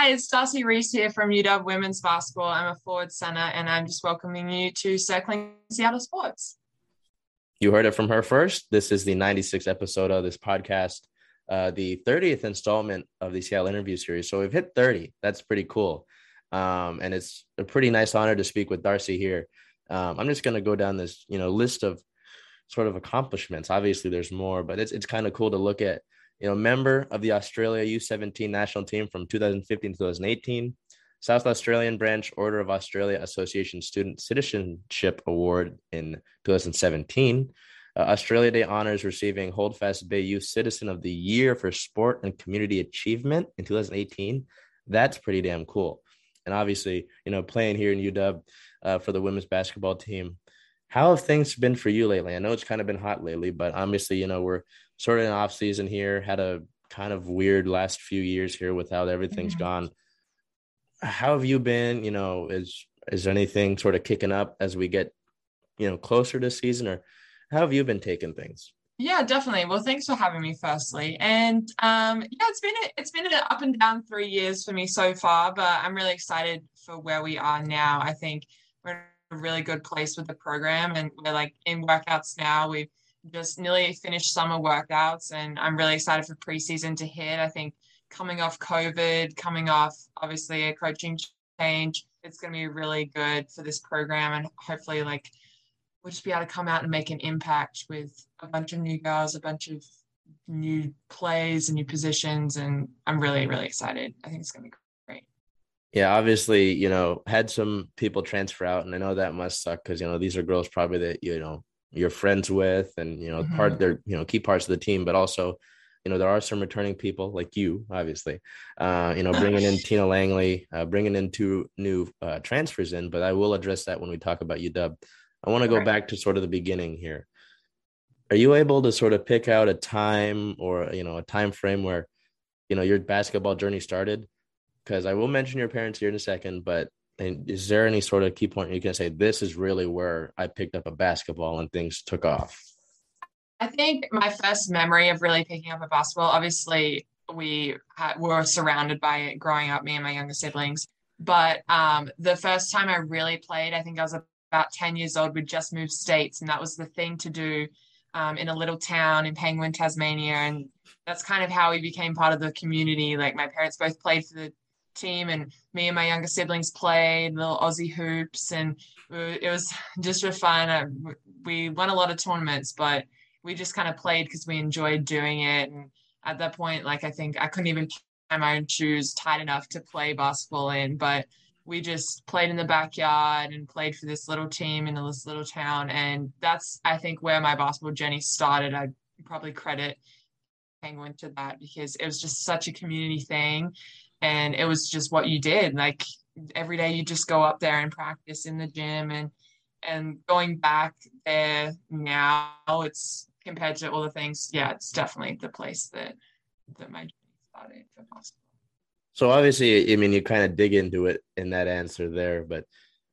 Hi, it's Darcy Rees here from UW Women's Basketball. I'm a forward center, and I'm just welcoming you to Circling Seattle Sports. You heard it from her first. This is the 96th episode of this podcast, uh, the 30th installment of the Seattle interview series. So we've hit 30. That's pretty cool. Um, and it's a pretty nice honor to speak with Darcy here. Um, I'm just going to go down this, you know, list of sort of accomplishments. Obviously, there's more, but it's it's kind of cool to look at you know, member of the Australia U17 national team from 2015 to 2018, South Australian Branch Order of Australia Association Student Citizenship Award in 2017. Uh, Australia Day honors receiving Holdfast Bay Youth Citizen of the Year for Sport and Community Achievement in 2018. That's pretty damn cool. And obviously, you know, playing here in UW uh, for the women's basketball team. How have things been for you lately? I know it's kind of been hot lately, but obviously, you know, we're sort of an off season here. Had a kind of weird last few years here with how everything's mm-hmm. gone. How have you been? You know, is is anything sort of kicking up as we get, you know, closer to season, or how have you been taking things? Yeah, definitely. Well, thanks for having me, firstly. And um, yeah, it's been a, it's been an up and down three years for me so far, but I'm really excited for where we are now. I think we're in a really good place with the program, and we're like in workouts now. We've just nearly finished summer workouts and I'm really excited for preseason to hit. I think coming off COVID, coming off obviously a coaching change, it's going to be really good for this program and hopefully like we'll just be able to come out and make an impact with a bunch of new girls, a bunch of new plays and new positions and I'm really really excited. I think it's going to be great. Yeah, obviously, you know, had some people transfer out and I know that must suck cuz you know, these are girls probably that you know you're friends with and you know mm-hmm. part they're you know key parts of the team but also you know there are some returning people like you obviously. Uh you know bringing in tina langley uh, bringing in two new uh, transfers in but i will address that when we talk about uw i want to go right. back to sort of the beginning here. Are you able to sort of pick out a time or you know a time frame where you know your basketball journey started? Because i will mention your parents here in a second but and is there any sort of key point you can say this is really where I picked up a basketball and things took off? I think my first memory of really picking up a basketball, obviously we had, were surrounded by it growing up, me and my younger siblings. But um, the first time I really played, I think I was about 10 years old. We'd just moved states, and that was the thing to do um, in a little town in Penguin, Tasmania. And that's kind of how we became part of the community. Like my parents both played for the team and me and my younger siblings played little Aussie hoops and it was just for fun. Uh, we won a lot of tournaments, but we just kind of played because we enjoyed doing it. And at that point, like I think I couldn't even tie my own shoes tight enough to play basketball in, but we just played in the backyard and played for this little team in this little town. And that's, I think, where my basketball journey started. I'd probably credit Penguin to that because it was just such a community thing and it was just what you did like every day you just go up there and practice in the gym and and going back there now it's compared to all the things yeah it's definitely the place that that my started for basketball so obviously i mean you kind of dig into it in that answer there but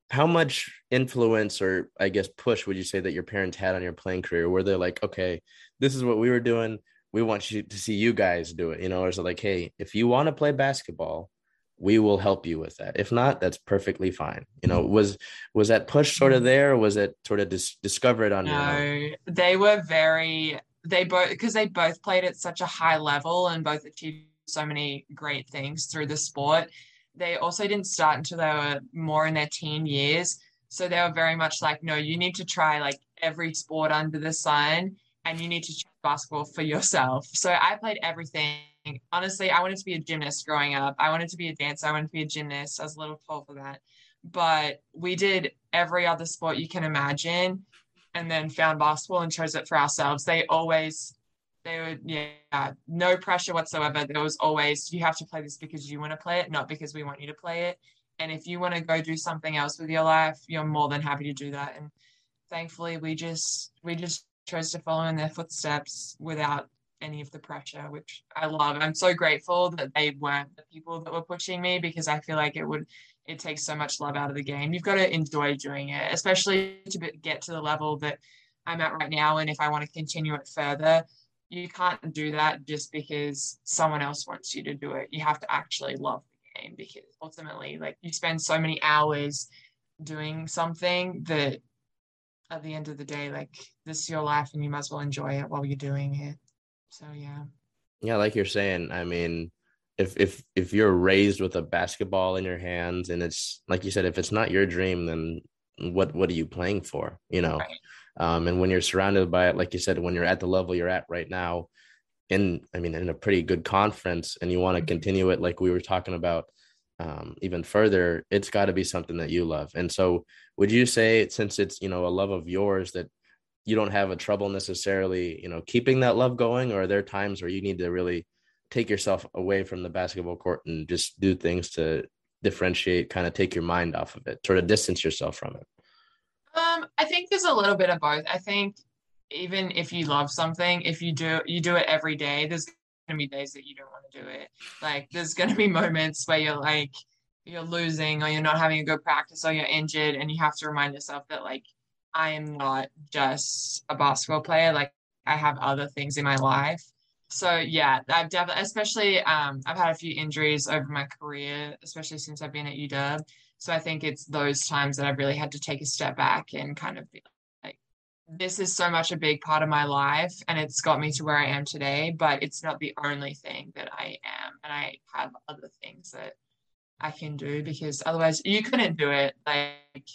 how much influence or i guess push would you say that your parents had on your playing career? Were they like okay this is what we were doing we want you to see you guys do it, you know, or is it like, hey, if you want to play basketball, we will help you with that. If not, that's perfectly fine. You know, was was that push sort of mm-hmm. there, or was it sort of dis- discovered on no, your own? They were very they both because they both played at such a high level and both achieved so many great things through the sport. They also didn't start until they were more in their teen years. So they were very much like, no, you need to try like every sport under the sun and you need to choose basketball for yourself. So I played everything. Honestly, I wanted to be a gymnast growing up. I wanted to be a dancer. I wanted to be a gymnast. I was a little tall for that. But we did every other sport you can imagine and then found basketball and chose it for ourselves. They always, they would, yeah, no pressure whatsoever. There was always, you have to play this because you want to play it, not because we want you to play it. And if you want to go do something else with your life, you're more than happy to do that. And thankfully, we just, we just chose to follow in their footsteps without any of the pressure, which I love. I'm so grateful that they weren't the people that were pushing me because I feel like it would it takes so much love out of the game. You've got to enjoy doing it, especially to get to the level that I'm at right now. And if I want to continue it further, you can't do that just because someone else wants you to do it. You have to actually love the game because ultimately, like, you spend so many hours doing something that at the end of the day, like, this is your life and you might as well enjoy it while you're doing it. So, yeah. Yeah, like you're saying, I mean, if if if you're raised with a basketball in your hands and it's like you said, if it's not your dream, then what what are you playing for? You know. Right. Um, and when you're surrounded by it, like you said, when you're at the level you're at right now, in I mean, in a pretty good conference, and you want to mm-hmm. continue it, like we were talking about, um, even further, it's got to be something that you love. And so, would you say, since it's you know a love of yours, that you don't have a trouble necessarily, you know, keeping that love going, or are there times where you need to really take yourself away from the basketball court and just do things to differentiate, kind of take your mind off of it, sort of distance yourself from it? Um, I think there's a little bit of both. I think even if you love something, if you do you do it every day, there's gonna be days that you don't want to do it. Like there's gonna be moments where you're like you're losing or you're not having a good practice or you're injured and you have to remind yourself that like I am not just a basketball player. Like I have other things in my life so yeah, I've definitely, especially um, I've had a few injuries over my career, especially since I've been at UW. So I think it's those times that I've really had to take a step back and kind of be this is so much a big part of my life, and it's got me to where I am today. But it's not the only thing that I am, and I have other things that I can do because otherwise you couldn't do it. Like,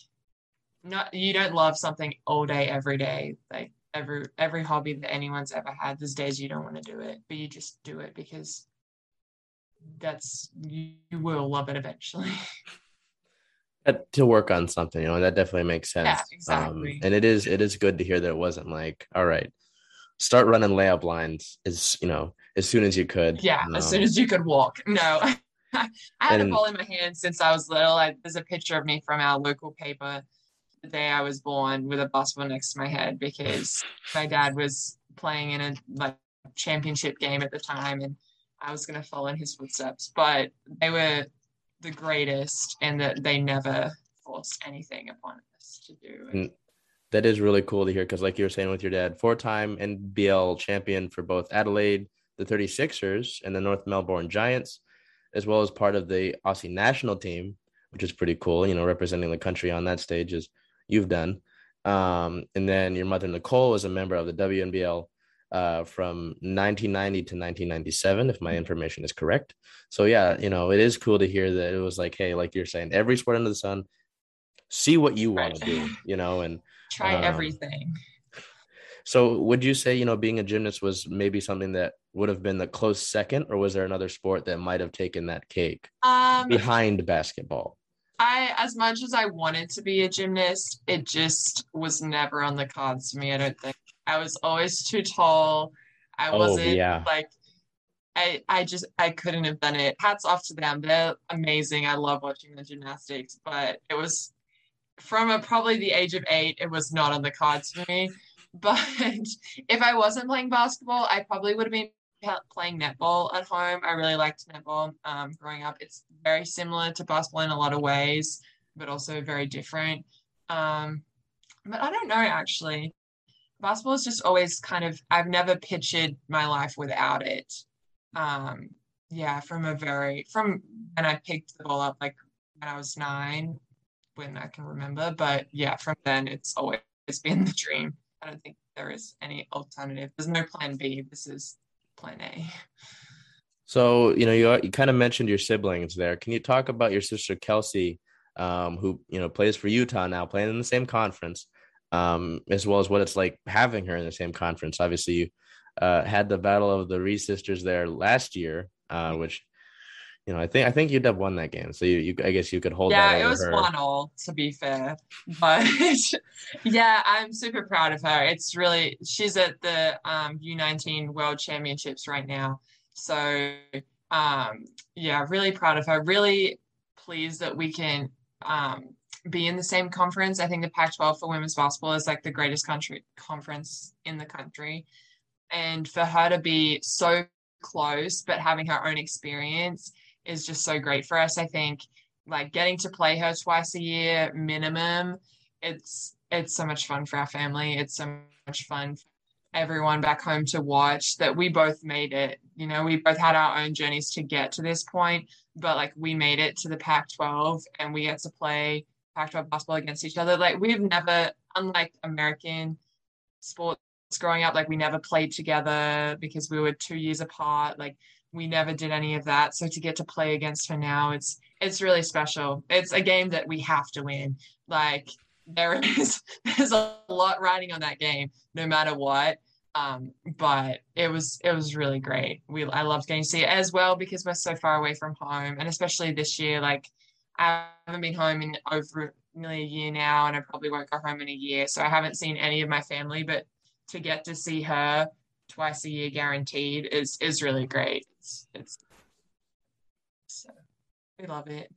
not you don't love something all day every day. Like every every hobby that anyone's ever had. There's days you don't want to do it, but you just do it because that's you, you will love it eventually. to work on something, you know, that definitely makes sense. Yeah, exactly. Um, and it is it is good to hear that it wasn't like, all right, start running layup lines as you know as soon as you could. Yeah, um, as soon as you could walk. No. I had and, a ball in my hand since I was little. I, there's a picture of me from our local paper the day I was born with a basketball next to my head because my dad was playing in a like championship game at the time and I was going to follow in his footsteps. But they were the greatest and that they never forced anything upon us to do. And that is really cool to hear because, like you were saying with your dad, four time NBL champion for both Adelaide, the 36ers, and the North Melbourne Giants, as well as part of the Aussie national team, which is pretty cool, you know, representing the country on that stage is you've done. Um, and then your mother, Nicole, was a member of the WNBL uh, from 1990 to 1997, if my mm-hmm. information is correct. So, yeah, you know, it is cool to hear that it was like, hey, like you're saying, every sport under the sun, see what you want to do, you know, and try um, everything. So, would you say, you know, being a gymnast was maybe something that would have been the close second, or was there another sport that might have taken that cake um, behind basketball? I, as much as I wanted to be a gymnast, it just was never on the cards for me. I don't think I was always too tall. I oh, wasn't yeah. like I I just I couldn't have done it. Hats off to them. They're amazing. I love watching the gymnastics, but it was from a, probably the age of eight, it was not on the cards for me. But if I wasn't playing basketball, I probably would have been playing netball at home. I really liked netball um, growing up. It's very similar to basketball in a lot of ways, but also very different. Um, but I don't know actually. Basketball is just always kind of, I've never pictured my life without it. Um, yeah, from a very, from when I picked the ball up, like when I was nine, when I can remember. But yeah, from then it's always been the dream. I don't think there is any alternative. There's no plan B. This is plan A. So, you know, you, you kind of mentioned your siblings there. Can you talk about your sister Kelsey, um, who, you know, plays for Utah now, playing in the same conference, um, as well as what it's like having her in the same conference? Obviously, you uh, had the battle of the Rees sisters there last year, uh, which you know, I think I think UW won that game, so you, you I guess you could hold. Yeah, it was her. one all to be fair, but yeah, I'm super proud of her. It's really she's at the um, U19 World Championships right now, so um, yeah, really proud of her. Really pleased that we can um, be in the same conference. I think the Pac-12 for women's basketball is like the greatest country conference in the country, and for her to be so close but having her own experience is just so great for us. I think like getting to play her twice a year minimum, it's it's so much fun for our family. It's so much fun for everyone back home to watch that we both made it You know, we both had our own journeys to get to this point, but like we made it to the Pac 12 and we get to play Pac 12 basketball against each other. Like we've never, unlike American sports growing up, like we never played together because we were two years apart. Like we never did any of that. So to get to play against her now, it's it's really special. It's a game that we have to win. Like there is there's a lot riding on that game, no matter what. Um, but it was it was really great. We I loved getting to see it as well because we're so far away from home, and especially this year, like I haven't been home in over nearly a year now, and I probably won't go home in a year. So I haven't seen any of my family, but to get to see her twice a year guaranteed is is really great. It's, it's so we love it.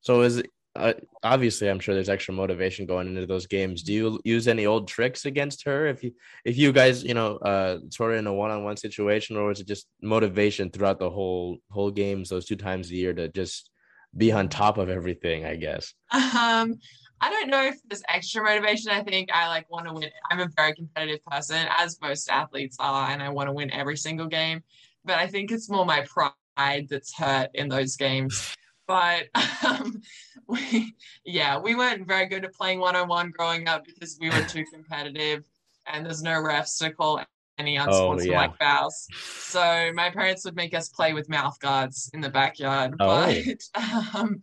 So is uh, obviously i'm sure there's extra motivation going into those games do you use any old tricks against her if you if you guys you know uh sort of in a one-on-one situation or is it just motivation throughout the whole whole games those two times a year to just be on top of everything i guess. Um i don't know if there's extra motivation. I think i like want to win. I'm a very competitive person as most athletes are and i want to win every single game. But i think it's more my pride that's hurt in those games. But um, we, yeah, we weren't very good at playing one on one growing up because we were too competitive, and there's no refs to call any unsportsmanlike oh, yeah. fouls. So my parents would make us play with mouth guards in the backyard, oh. but um,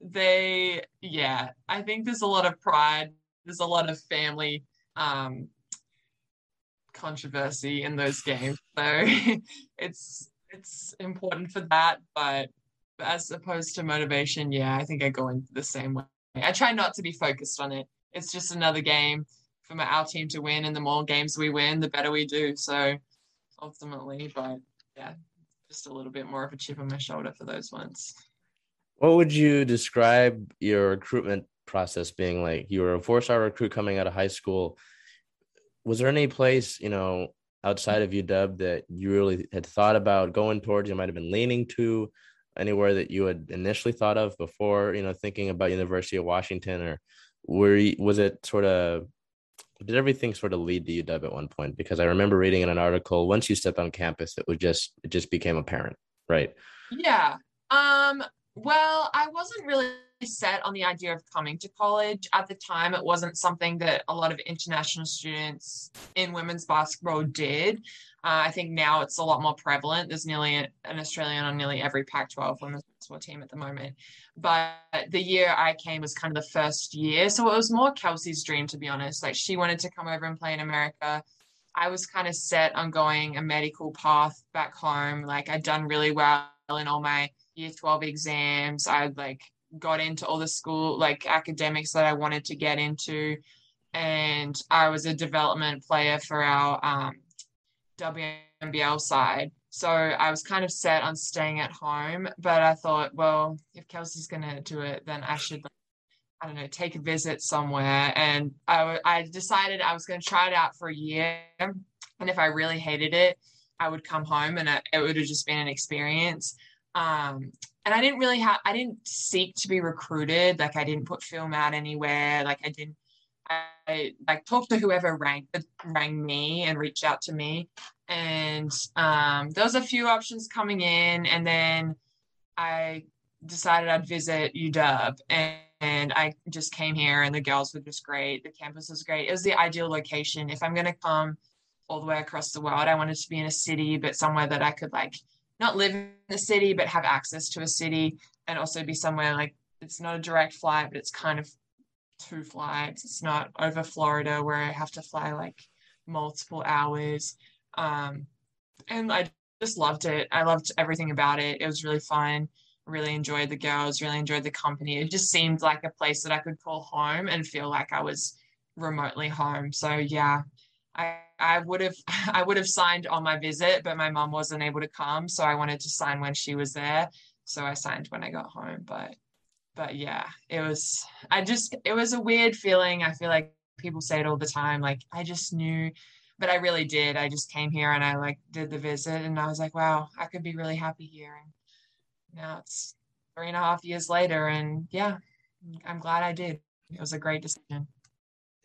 they, yeah, I think there's a lot of pride. There's a lot of family um, controversy in those games, so it's it's important for that, but as opposed to motivation, yeah, I think I go in the same way. I try not to be focused on it. It's just another game for our team to win, and the more games we win, the better we do. So ultimately, but yeah, just a little bit more of a chip on my shoulder for those ones. What would you describe your recruitment process being like? You were a four-star recruit coming out of high school. Was there any place, you know, outside of UW that you really had thought about going towards? You might have been leaning to anywhere that you had initially thought of before, you know, thinking about University of Washington, or were you, was it sort of did everything sort of lead to UW at one point? Because I remember reading in an article once you stepped on campus, it was just it just became apparent, right? Yeah. Um. Well, I wasn't really set on the idea of coming to college at the time. It wasn't something that a lot of international students in women's basketball did. Uh, I think now it's a lot more prevalent. There's nearly an Australian on nearly every Pac 12 women's basketball team at the moment. But the year I came was kind of the first year. So it was more Kelsey's dream, to be honest. Like she wanted to come over and play in America. I was kind of set on going a medical path back home. Like I'd done really well in all my year 12 exams. I'd like got into all the school, like academics that I wanted to get into. And I was a development player for our um, WNBL side. So I was kind of set on staying at home, but I thought, well, if Kelsey's going to do it, then I should, I don't know, take a visit somewhere. And I, I decided I was going to try it out for a year. And if I really hated it, I would come home and it, it would have just been an experience. Um, and I didn't really have, I didn't seek to be recruited. Like I didn't put film out anywhere. Like I didn't, I like talked to whoever rang rang me and reached out to me, and um, there was a few options coming in, and then I decided I'd visit UW, and, and I just came here, and the girls were just great. The campus was great. It was the ideal location. If I'm gonna come all the way across the world, I wanted to be in a city, but somewhere that I could like not live in the city, but have access to a city, and also be somewhere like it's not a direct flight, but it's kind of two flights. It's not over Florida where I have to fly like multiple hours. Um, and I just loved it. I loved everything about it. It was really fun. Really enjoyed the girls, really enjoyed the company. It just seemed like a place that I could call home and feel like I was remotely home. So yeah, I, I would have I would have signed on my visit, but my mom wasn't able to come. So I wanted to sign when she was there. So I signed when I got home. But but yeah, it was, I just, it was a weird feeling. I feel like people say it all the time. Like, I just knew, but I really did. I just came here and I like did the visit and I was like, wow, I could be really happy here. And now it's three and a half years later. And yeah, I'm glad I did. It was a great decision.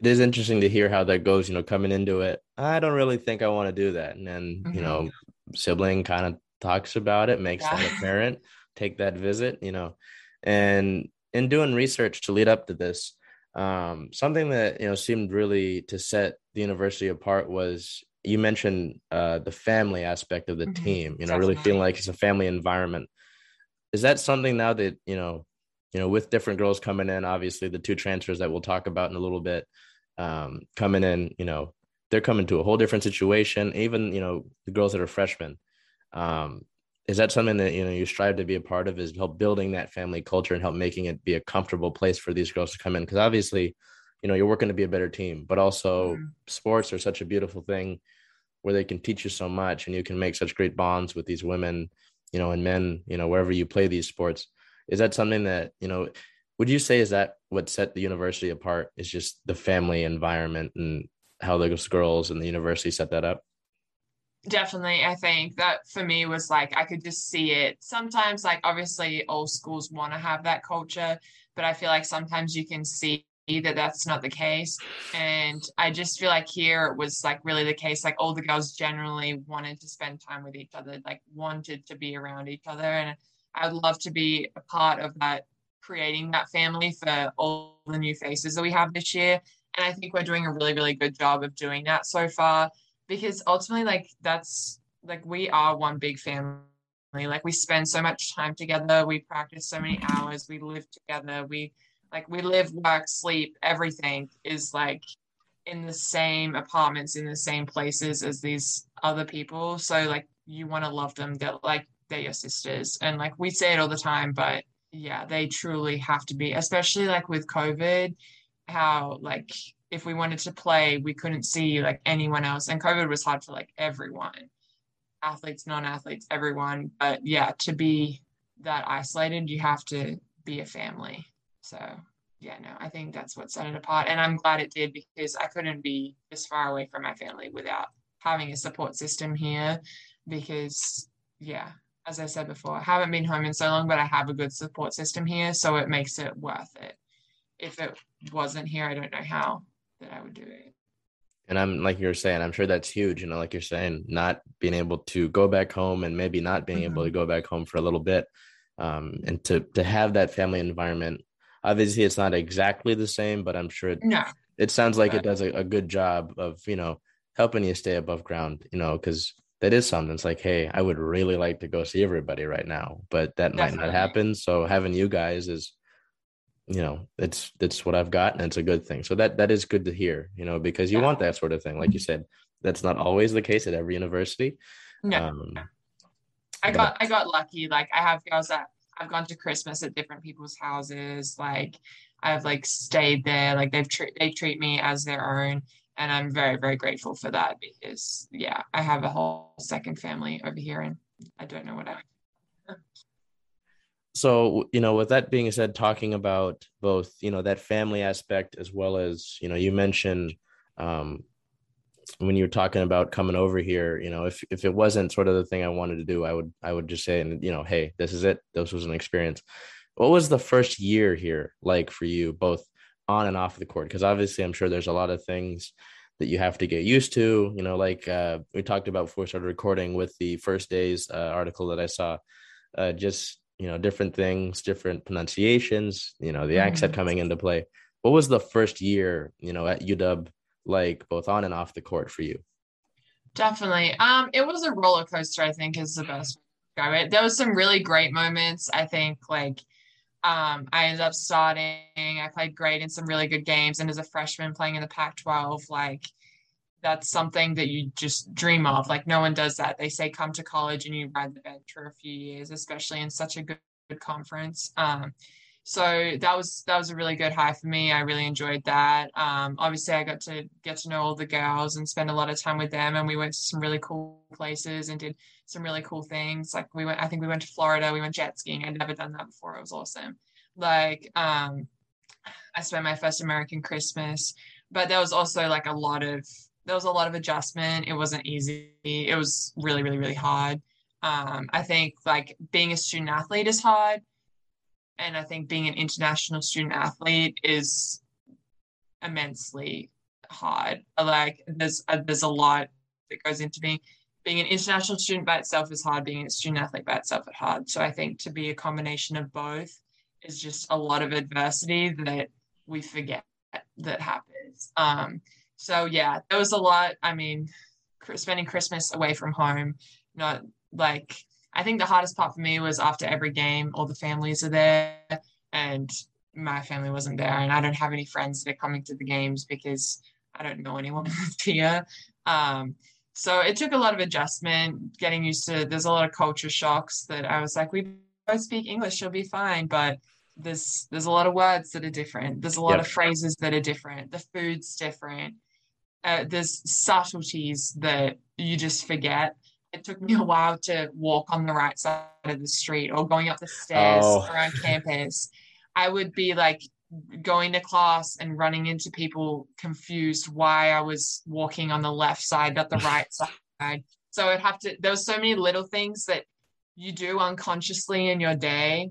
It is interesting to hear how that goes, you know, coming into it. I don't really think I want to do that. And then, mm-hmm. you know, sibling kind of talks about it, makes yeah. them a parent, take that visit, you know. And in doing research to lead up to this, um, something that you know seemed really to set the university apart was you mentioned uh, the family aspect of the mm-hmm. team. You know, Definitely. really feeling like it's a family environment. Is that something now that you know, you know, with different girls coming in, obviously the two transfers that we'll talk about in a little bit, um, coming in, you know, they're coming to a whole different situation. Even you know, the girls that are freshmen. Um, is that something that you know you strive to be a part of? Is help building that family culture and help making it be a comfortable place for these girls to come in? Because obviously, you know, you're working to be a better team, but also mm-hmm. sports are such a beautiful thing where they can teach you so much and you can make such great bonds with these women, you know, and men, you know, wherever you play these sports. Is that something that, you know, would you say is that what set the university apart is just the family environment and how those girls and the university set that up? Definitely. I think that for me was like I could just see it. Sometimes, like obviously all schools want to have that culture, but I feel like sometimes you can see that that's not the case. And I just feel like here it was like really the case. Like all the girls generally wanted to spend time with each other, like wanted to be around each other. And I would love to be a part of that, creating that family for all the new faces that we have this year. And I think we're doing a really, really good job of doing that so far because ultimately, like, that's like we are one big family. Like, we spend so much time together, we practice so many hours, we live together, we like we live, work, sleep, everything is like in the same apartments, in the same places as these other people. So like you want to love them. They're like they're your sisters. And like we say it all the time, but yeah, they truly have to be, especially like with COVID, how like if we wanted to play, we couldn't see like anyone else. And COVID was hard for like everyone. Athletes, non-athletes, everyone. But yeah, to be that isolated, you have to be a family. So yeah, no, I think that's what set it apart. And I'm glad it did because I couldn't be this far away from my family without having a support system here. Because yeah, as I said before, I haven't been home in so long, but I have a good support system here. So it makes it worth it. If it wasn't here, I don't know how that I would do it. And I'm like you're saying, I'm sure that's huge. You know, like you're saying, not being able to go back home and maybe not being mm-hmm. able to go back home for a little bit. Um, and to to have that family environment Obviously, it's not exactly the same, but I'm sure it, no. it sounds like it does a, a good job of, you know, helping you stay above ground, you know, because that is something. It's like, hey, I would really like to go see everybody right now, but that Definitely. might not happen. So having you guys is, you know, it's it's what I've got, and it's a good thing. So that that is good to hear, you know, because you yeah. want that sort of thing. Like you said, that's not always the case at every university. No. Um, I got but, I got lucky. Like I have girls that I've gone to Christmas at different people's houses. Like I've like stayed there. Like they've tre- they treat me as their own, and I'm very very grateful for that because yeah, I have a whole second family over here, and I don't know what I. so you know with that being said talking about both you know that family aspect as well as you know you mentioned um, when you were talking about coming over here, you know, if if it wasn't sort of the thing I wanted to do, I would I would just say, and you know, hey, this is it. This was an experience. What was the first year here like for you, both on and off the court? Because obviously, I'm sure there's a lot of things that you have to get used to. You know, like uh, we talked about before we started recording with the first days uh, article that I saw. Uh, just you know, different things, different pronunciations. You know, the mm-hmm. accent coming into play. What was the first year, you know, at UW like both on and off the court for you? Definitely. Um, it was a roller coaster, I think is the best describe it. There was some really great moments. I think like um, I ended up starting. I played great in some really good games. And as a freshman playing in the Pac 12, like that's something that you just dream of. Like no one does that. They say come to college and you ride the bench for a few years, especially in such a good, good conference. Um, so that was that was a really good high for me. I really enjoyed that. Um, obviously, I got to get to know all the girls and spend a lot of time with them, and we went to some really cool places and did some really cool things. Like we went, I think we went to Florida. We went jet skiing. I'd never done that before. It was awesome. Like um, I spent my first American Christmas, but there was also like a lot of there was a lot of adjustment. It wasn't easy. It was really, really, really hard. Um, I think like being a student athlete is hard and I think being an international student athlete is immensely hard. Like there's a, there's a lot that goes into being being an international student by itself is hard, being a student athlete by itself is hard. So I think to be a combination of both is just a lot of adversity that we forget that happens. Um, so yeah, there was a lot. I mean, spending Christmas away from home, not like I think the hardest part for me was after every game, all the families are there and my family wasn't there and I don't have any friends that are coming to the games because I don't know anyone here. Um, so it took a lot of adjustment, getting used to there's a lot of culture shocks that I was like, we both speak English, you'll be fine. But there's there's a lot of words that are different. There's a lot yep. of phrases that are different. The food's different. Uh, there's subtleties that you just forget. It took me a while to walk on the right side of the street or going up the stairs oh. around campus. I would be like going to class and running into people confused why I was walking on the left side, not the right side. So I'd have to, there was so many little things that you do unconsciously in your day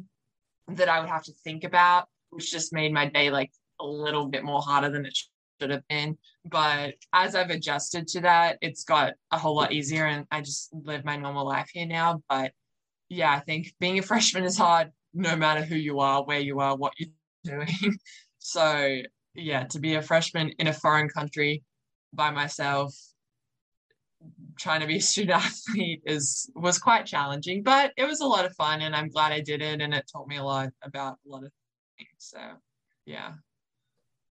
that I would have to think about, which just made my day like a little bit more harder than it should have been. But as I've adjusted to that, it's got a whole lot easier and I just live my normal life here now. But yeah, I think being a freshman is hard no matter who you are, where you are, what you're doing. so yeah, to be a freshman in a foreign country by myself, trying to be a student athlete is was quite challenging, but it was a lot of fun and I'm glad I did it and it taught me a lot about a lot of things. So yeah.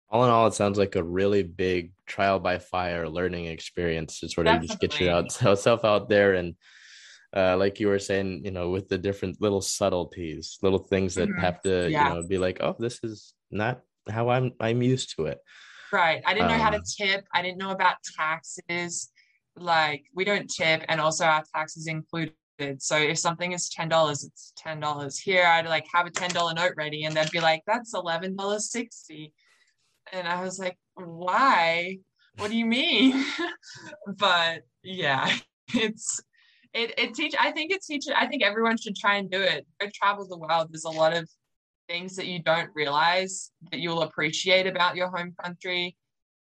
All in all, it sounds like a really big trial by fire learning experience to sort of Definitely. just get yourself out there and uh, like you were saying, you know, with the different little subtleties, little things that mm-hmm. have to, yeah. you know, be like, oh, this is not how I'm I'm used to it. Right. I didn't know um, how to um, tip. I didn't know about taxes. Like we don't tip, and also our taxes included. So if something is ten dollars, it's ten dollars. Here, I'd like have a ten dollar note ready, and they'd be like, "That's eleven dollars sixty. And I was like, "Why? What do you mean?" but yeah, it's it it teach I think it teaches I think everyone should try and do it. Go travel the world. There's a lot of things that you don't realize that you'll appreciate about your home country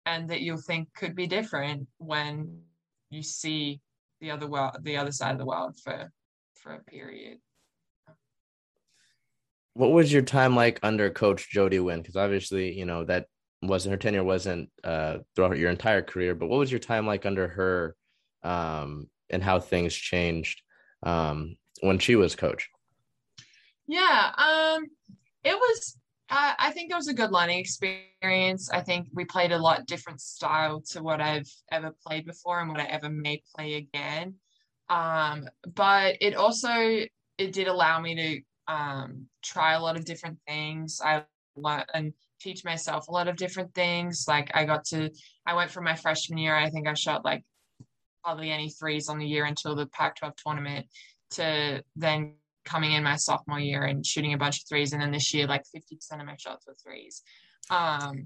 and that you'll think could be different when you see the other world the other side of the world for for a period. What was your time like under coach Jody Wynn? Because obviously, you know, that wasn't her tenure wasn't uh throughout your entire career, but what was your time like under her um and how things changed um, when she was coach? Yeah, um, it was. Uh, I think it was a good learning experience. I think we played a lot different style to what I've ever played before and what I ever may play again. Um, but it also it did allow me to um, try a lot of different things. I learned and teach myself a lot of different things. Like I got to, I went from my freshman year. I think I shot like hardly any threes on the year until the Pac 12 tournament to then coming in my sophomore year and shooting a bunch of threes. And then this year, like 50% of my shots were threes. Um,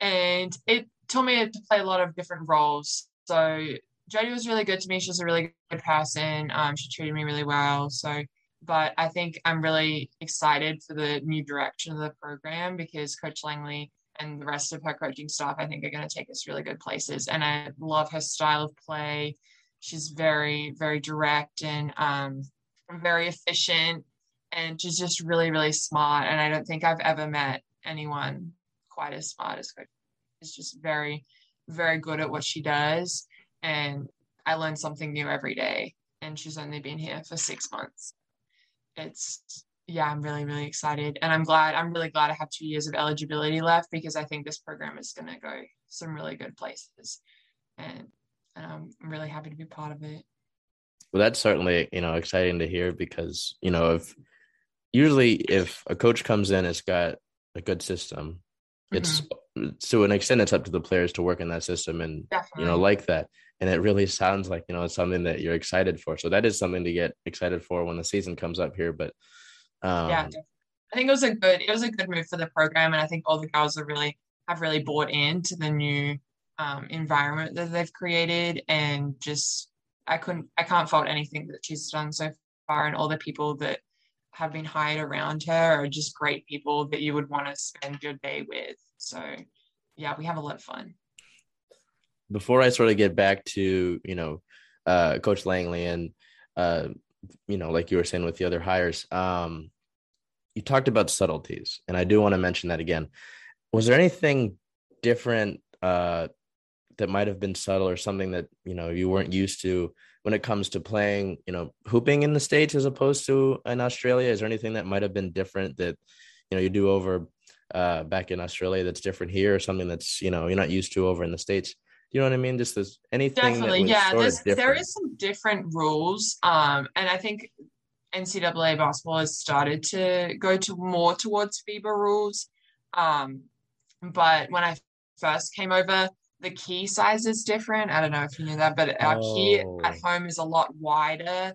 and it taught me to play a lot of different roles. So Jody was really good to me. She's a really good person. Um, she treated me really well. So, but I think I'm really excited for the new direction of the program because Coach Langley and the rest of her coaching staff, I think, are going to take us really good places. And I love her style of play. She's very, very direct and um, very efficient. And she's just really, really smart. And I don't think I've ever met anyone quite as smart as Coach. She's just very, very good at what she does. And I learn something new every day. And she's only been here for six months. It's yeah, I'm really, really excited. And I'm glad, I'm really glad I have two years of eligibility left because I think this program is going to go some really good places. And, and I'm really happy to be part of it. Well, that's certainly, you know, exciting to hear because, you know, if usually if a coach comes in, it's got a good system, it's mm-hmm. To an extent, it's up to the players to work in that system and, Definitely. you know, like that. And it really sounds like, you know, it's something that you're excited for. So that is something to get excited for when the season comes up here. But um, yeah, I think it was a good it was a good move for the program, and I think all the girls are really have really bought into the new um, environment that they've created, and just I couldn't I can't fault anything that she's done so far, and all the people that have been hired around her are just great people that you would want to spend your day with. So yeah, we have a lot of fun. Before I sort of get back to you know uh, Coach Langley, and uh, you know, like you were saying with the other hires, um, you talked about subtleties, and I do want to mention that again. Was there anything different uh, that might have been subtle or something that you know you weren't used to when it comes to playing, you know, hooping in the states as opposed to in Australia? Is there anything that might have been different that you know you do over uh, back in Australia that's different here, or something that's you know you're not used to over in the states? you know what I mean? Just this anything. Definitely, yeah. there is some different rules, um, and I think NCAA basketball has started to go to more towards FIBA rules. Um, but when I first came over, the key size is different. I don't know if you knew that, but our oh. key at oh. home is a lot wider.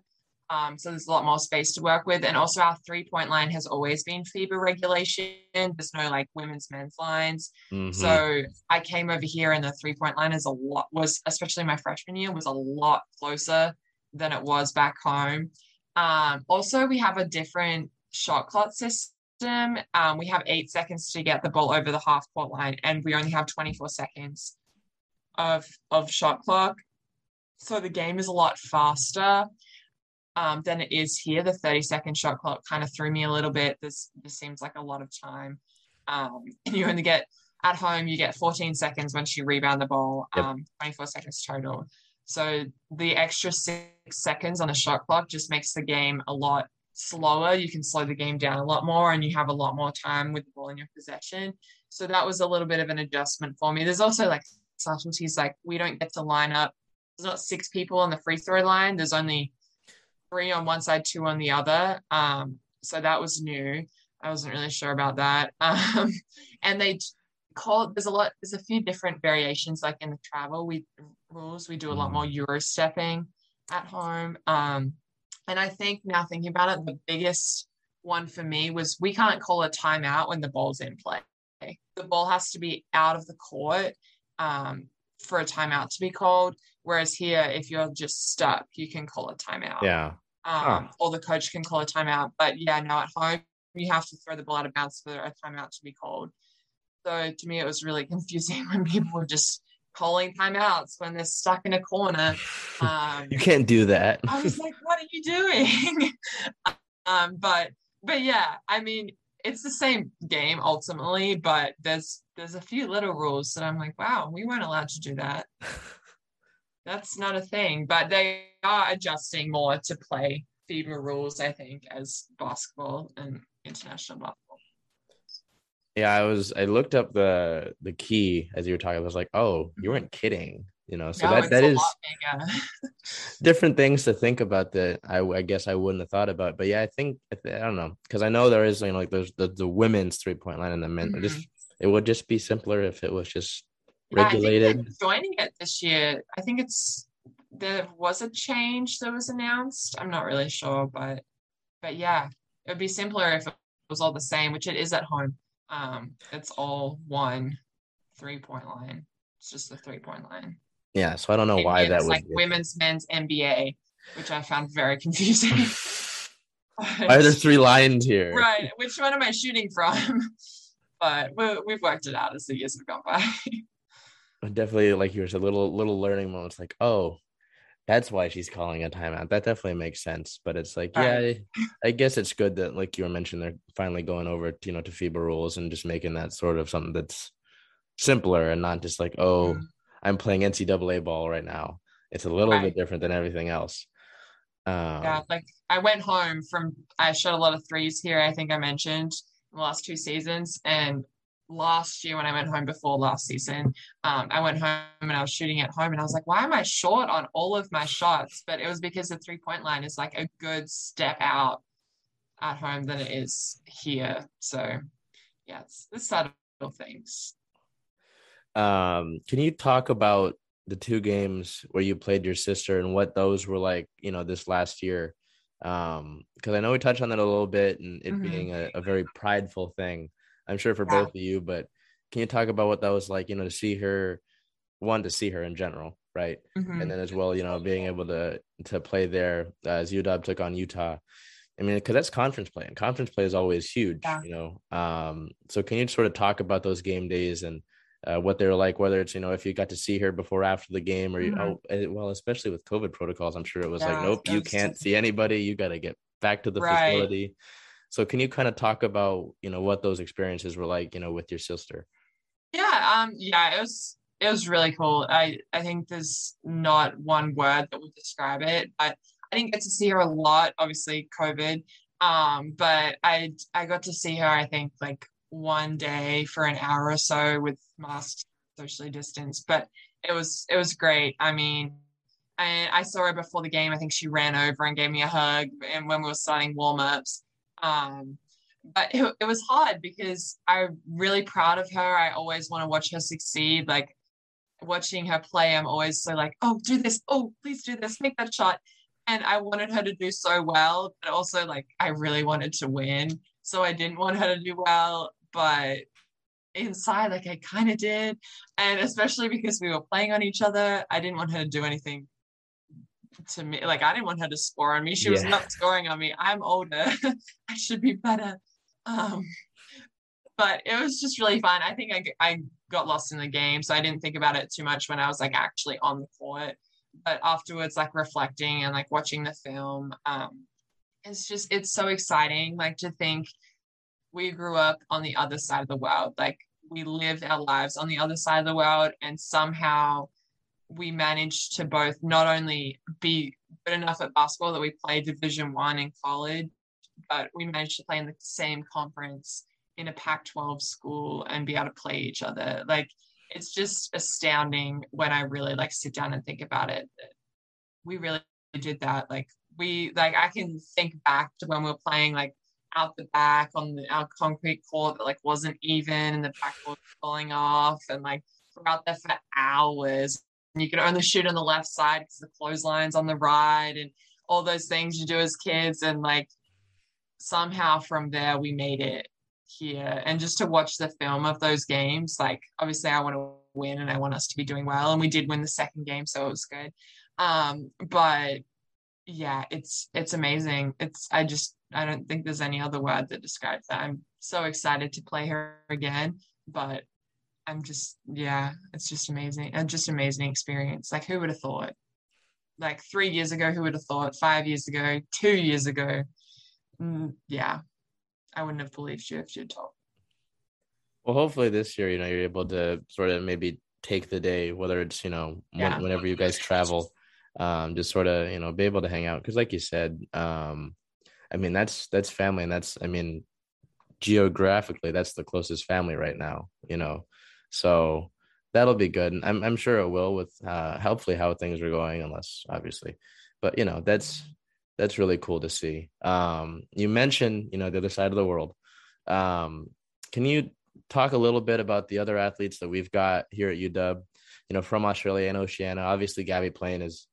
Um, so there's a lot more space to work with. And also our three point line has always been FIBA regulation. There's no like women's men's lines. Mm-hmm. So I came over here and the three point line is a lot was especially my freshman year was a lot closer than it was back home. Um, also we have a different shot clock system. Um, we have eight seconds to get the ball over the half court line and we only have 24 seconds of of shot clock. So the game is a lot faster um, than it is here. The 30 second shot clock kind of threw me a little bit. This this seems like a lot of time. Um, and you only get at home, you get 14 seconds once you rebound the ball, yep. um, 24 seconds total. So the extra six seconds on a shot clock just makes the game a lot slower. You can slow the game down a lot more and you have a lot more time with the ball in your possession. So that was a little bit of an adjustment for me. There's also like subtleties like we don't get to line up. There's not six people on the free throw line. There's only three on one side, two on the other. Um, so that was new. I wasn't really sure about that. Um, and they call there's a lot there's a few different variations like in the travel we rules we do a lot more mm. euro stepping at home um, and i think now thinking about it the biggest one for me was we can't call a timeout when the ball's in play the ball has to be out of the court um, for a timeout to be called. Whereas here, if you're just stuck, you can call a timeout. Yeah. Um, Or the coach can call a timeout. But yeah, no, at home, you have to throw the ball out of bounds for a timeout to be called. So to me, it was really confusing when people were just calling timeouts when they're stuck in a corner. Um, you can't do that. I was like, what are you doing? um, but but yeah, I mean, it's the same game ultimately, but there's there's a few little rules that I'm like, wow, we weren't allowed to do that. That's not a thing, but they are adjusting more to play FIBA rules, I think, as basketball and international basketball. Yeah, I was. I looked up the the key as you were talking. I was like, oh, you mm-hmm. weren't kidding you know so no, that that is different things to think about that I, I guess i wouldn't have thought about but yeah i think i don't know because i know there is you know like there's the, the women's three point line and the men mm-hmm. just it would just be simpler if it was just yeah, regulated. joining it this year i think it's there was a change that was announced i'm not really sure but but yeah it would be simpler if it was all the same which it is at home. Um it's all one three point line. It's just a three point line yeah, so I don't know why that was like women's men's NBA, which I found very confusing. why are there three lines here? Right. Which one am I shooting from? but we, have worked it out as the years have gone by. definitely, like you were a little little learning moments. Like, oh, that's why she's calling a timeout. That definitely makes sense. But it's like, yeah, I guess it's good that, like you were mentioning, they're finally going over, you know, to FIBA rules and just making that sort of something that's simpler and not just like, oh. Mm-hmm. I'm playing NCAA ball right now. It's a little right. bit different than everything else. Um, yeah, like I went home from I shot a lot of threes here. I think I mentioned the last two seasons, and last year when I went home before last season, um, I went home and I was shooting at home, and I was like, why am I short on all of my shots? But it was because the three point line is like a good step out at home than it is here. So yeah, it's the subtle things. Um, can you talk about the two games where you played your sister and what those were like, you know, this last year? Um, because I know we touched on that a little bit and it mm-hmm. being a, a, very prideful thing, I'm sure for yeah. both of you, but can you talk about what that was like, you know, to see her, one, to see her in general, right? Mm-hmm. And then as well, you know, being able to to play there uh, as UW took on Utah. I mean, because that's conference play, and conference play is always huge, yeah. you know. Um, so can you sort of talk about those game days and uh, what they're like, whether it's, you know, if you got to see her before, after the game or, mm-hmm. oh, well, especially with COVID protocols, I'm sure it was yeah, like, nope, you can't see anybody. You got to get back to the right. facility. So can you kind of talk about, you know, what those experiences were like, you know, with your sister? Yeah. Um, yeah, it was, it was really cool. I, I think there's not one word that would describe it, but I didn't get to see her a lot, obviously COVID. Um, but I, I got to see her, I think like one day for an hour or so with masks socially distanced but it was it was great i mean and I saw her before the game. I think she ran over and gave me a hug, and when we were starting warm ups. Um, but it, it was hard because I'm really proud of her. I always want to watch her succeed. Like watching her play, I'm always so like, oh, do this. Oh, please do this. Make that shot. And I wanted her to do so well, but also like I really wanted to win. So I didn't want her to do well but inside like I kind of did. And especially because we were playing on each other I didn't want her to do anything to me like I didn't want her to score on me. She yeah. was not scoring on me. I'm older. I should be better. Um but it was just really fun. I think I, I got lost in the game so I didn't think about it too much when I was like actually on the court. But afterwards like reflecting and like watching the film um it's just it's so exciting like to think we grew up on the other side of the world. Like we lived our lives on the other side of the world, and somehow we managed to both not only be good enough at basketball that we played Division One in college, but we managed to play in the same conference in a Pac-12 school and be able to play each other. Like it's just astounding when I really like sit down and think about it. We really did that. Like we like I can think back to when we were playing like out the back on the our concrete court that like wasn't even and the backboard falling off and like we're out there for hours. And you can only shoot on the left side because the clothesline's on the right and all those things you do as kids and like somehow from there we made it here. And just to watch the film of those games like obviously i want to win and i want us to be doing well and we did win the second game so it was good. Um but yeah it's it's amazing it's i just I don't think there's any other word that describes that. I'm so excited to play her again, but I'm just yeah, it's just amazing. And just amazing experience. Like who would have thought? Like three years ago, who would have thought? Five years ago, two years ago, mm, yeah, I wouldn't have believed you if you'd told. Well, hopefully this year, you know, you're able to sort of maybe take the day, whether it's you know yeah. when, whenever you guys travel, um, just sort of you know be able to hang out because, like you said, um, I mean, that's that's family, and that's I mean, geographically, that's the closest family right now. You know, so that'll be good. And I'm I'm sure it will with uh, hopefully how things are going, unless obviously, but you know that's that's really cool to see. Um, you mentioned you know the other side of the world. Um, can you talk a little bit about the other athletes that we've got here at UW? You know, from Australia and Oceania. Obviously, Gabbie Plain is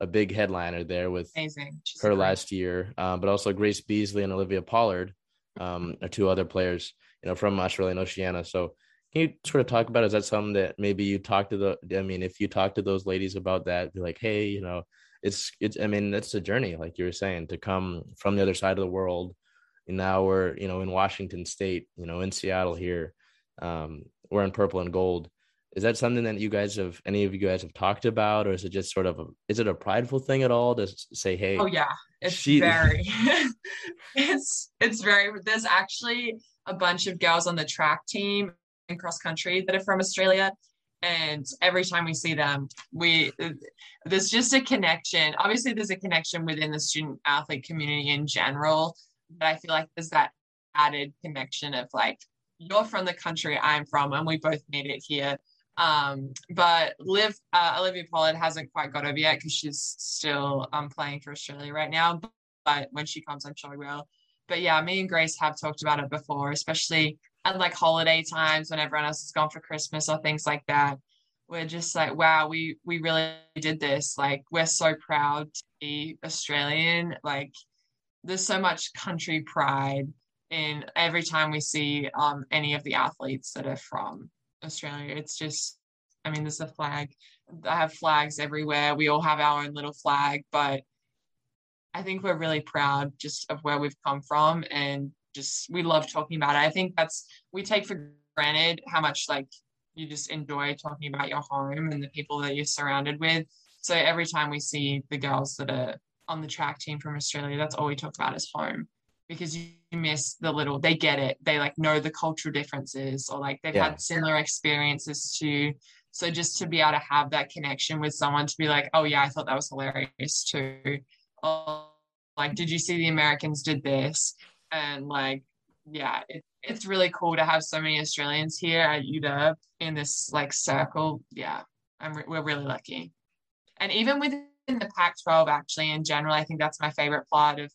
a big headliner there with Amazing. her last year, um, but also Grace Beasley and Olivia Pollard um, are two other players, you know, from Australia and Oceania. So can you sort of talk about, is that something that maybe you talk to the, I mean, if you talk to those ladies about that, be like, Hey, you know, it's, it's, I mean, that's a journey, like you were saying, to come from the other side of the world. And now we're, you know, in Washington state, you know, in Seattle here, um, we're in purple and gold is that something that you guys have any of you guys have talked about or is it just sort of a, is it a prideful thing at all to say hey oh yeah. It's she... very it's it's very there's actually a bunch of girls on the track team in cross country that are from australia and every time we see them we there's just a connection obviously there's a connection within the student athlete community in general but i feel like there's that added connection of like you're from the country i'm from and we both made it here um, but Liv, uh, Olivia Pollard hasn't quite got over yet because she's still um, playing for Australia right now. But when she comes, I'm sure we will. But yeah, me and Grace have talked about it before, especially at like holiday times when everyone else has gone for Christmas or things like that. We're just like, wow, we we really did this. Like, we're so proud to be Australian. Like, there's so much country pride in every time we see um, any of the athletes that are from Australia. It's just, I mean, there's a flag. I have flags everywhere. We all have our own little flag, but I think we're really proud just of where we've come from and just we love talking about it. I think that's we take for granted how much like you just enjoy talking about your home and the people that you're surrounded with. So every time we see the girls that are on the track team from Australia, that's all we talk about is home because you miss the little, they get it. They like know the cultural differences or like they've yeah. had similar experiences too. So just to be able to have that connection with someone to be like, oh yeah, I thought that was hilarious too. Oh, like, did you see the Americans did this? And like, yeah, it, it's really cool to have so many Australians here at UW in this like circle. Yeah, I'm re- we're really lucky. And even within the Pac-12, actually, in general, I think that's my favorite part of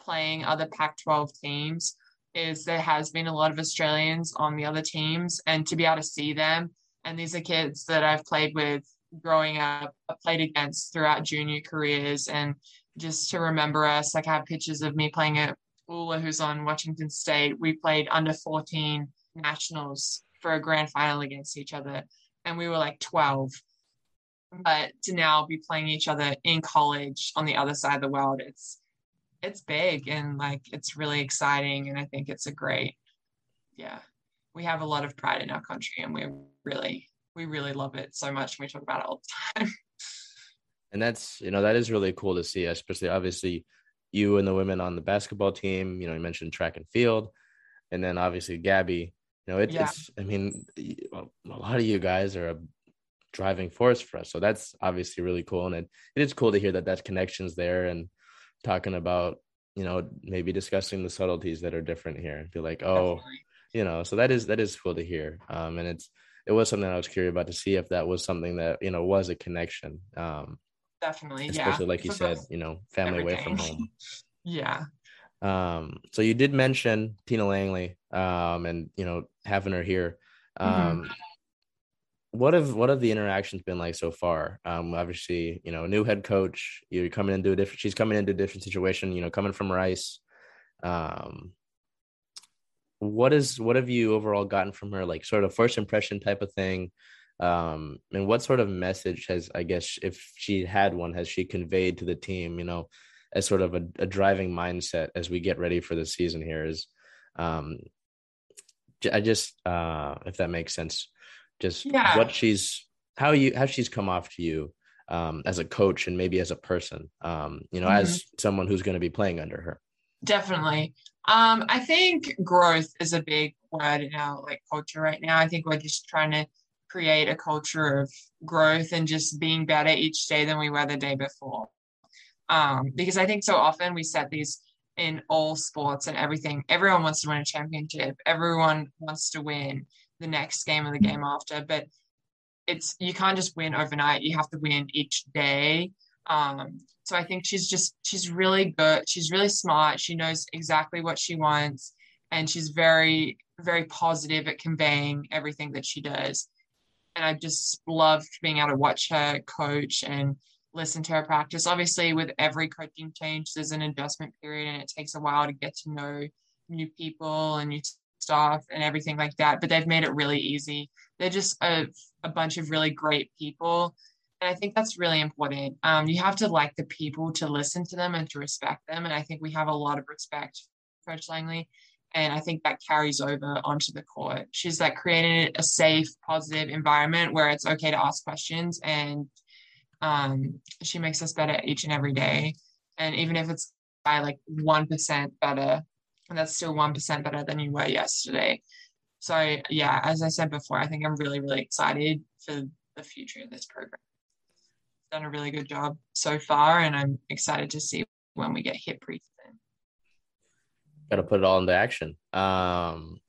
playing other Pac-12 teams is there has been a lot of Australians on the other teams, and to be able to see them, and these are kids that I've played with growing up, I played against throughout junior careers, and just to remember us, like I have pictures of me playing at Ula, who's on Washington State. We played under 14 nationals for a grand final against each other, and we were like 12 but to now be playing each other in college on the other side of the world it's it's big and like it's really exciting and i think it's a great yeah we have a lot of pride in our country and we really we really love it so much and we talk about it all the time and that's you know that is really cool to see especially obviously you and the women on the basketball team you know you mentioned track and field and then obviously gabbie you know it, yeah. it's i mean a lot of you guys are a driving force for us. So that's obviously really cool, and it, it is cool to hear that that connection's there and talking about you know maybe discussing the subtleties that are different here and feel like oh Definitely. you know so that is that is cool to hear um and it's it was something i was curious about to see if that was something that you know was a connection um definitely Yeah. especially yeah. like you said you know family away from home yeah um so you did mention tina langley um and you know having her here mm-hmm. um mm-hmm what have what have the interactions been like so far? Um, obviously, you know, new head coach. You're coming into a different. She's coming into a different situation. You know, coming from Rice. Um, what is what have you overall gotten from her? Like sort of first impression type of thing. Um, and what sort of message has I guess if she had one has she conveyed to the team? You know, as sort of a, a driving mindset as we get ready for the season here is. Um, I just uh, if that makes sense just yeah. what she's how you how she's come off to you um, as a coach and maybe as a person um, you know mm-hmm. as someone who's going to be playing under her. Definitely. Um, i think growth is a big word in our like culture right now. I think we're just trying to create a culture of growth and just being better each day than we were the day before. Um, because i think so often we set these in all sports and everything. Everyone wants to win a championship. Everyone wants to win the next game or the game after. But it's you can't just win overnight. You have to win each day. Um, so I think she's just she's really good. She's really smart. She knows exactly what she wants, and she's very very positive at conveying everything that she does. And I just loved being able to watch her coach and listen to her practice. Obviously, with every coaching change, there's an adjustment period, and it takes a while to get to know new people and new staff and everything like that, but they've made it really easy. They're just a, a bunch of really great people. And I think that's really important. Um, you have to like the people to listen to them and to respect them. And I think we have a lot of respect for Coach Langley. And I think that carries over onto the court. She's like created a safe, positive environment where it's okay to ask questions. And um, she makes us better each and every day. And even if it's by like 1% better, and that's still 1% better than you were yesterday. So, yeah, as I said before, I think I'm really, really excited for the future of this program. Done a really good job so far, and I'm excited to see when we get hit pretty soon. Got to put it all into action. Um,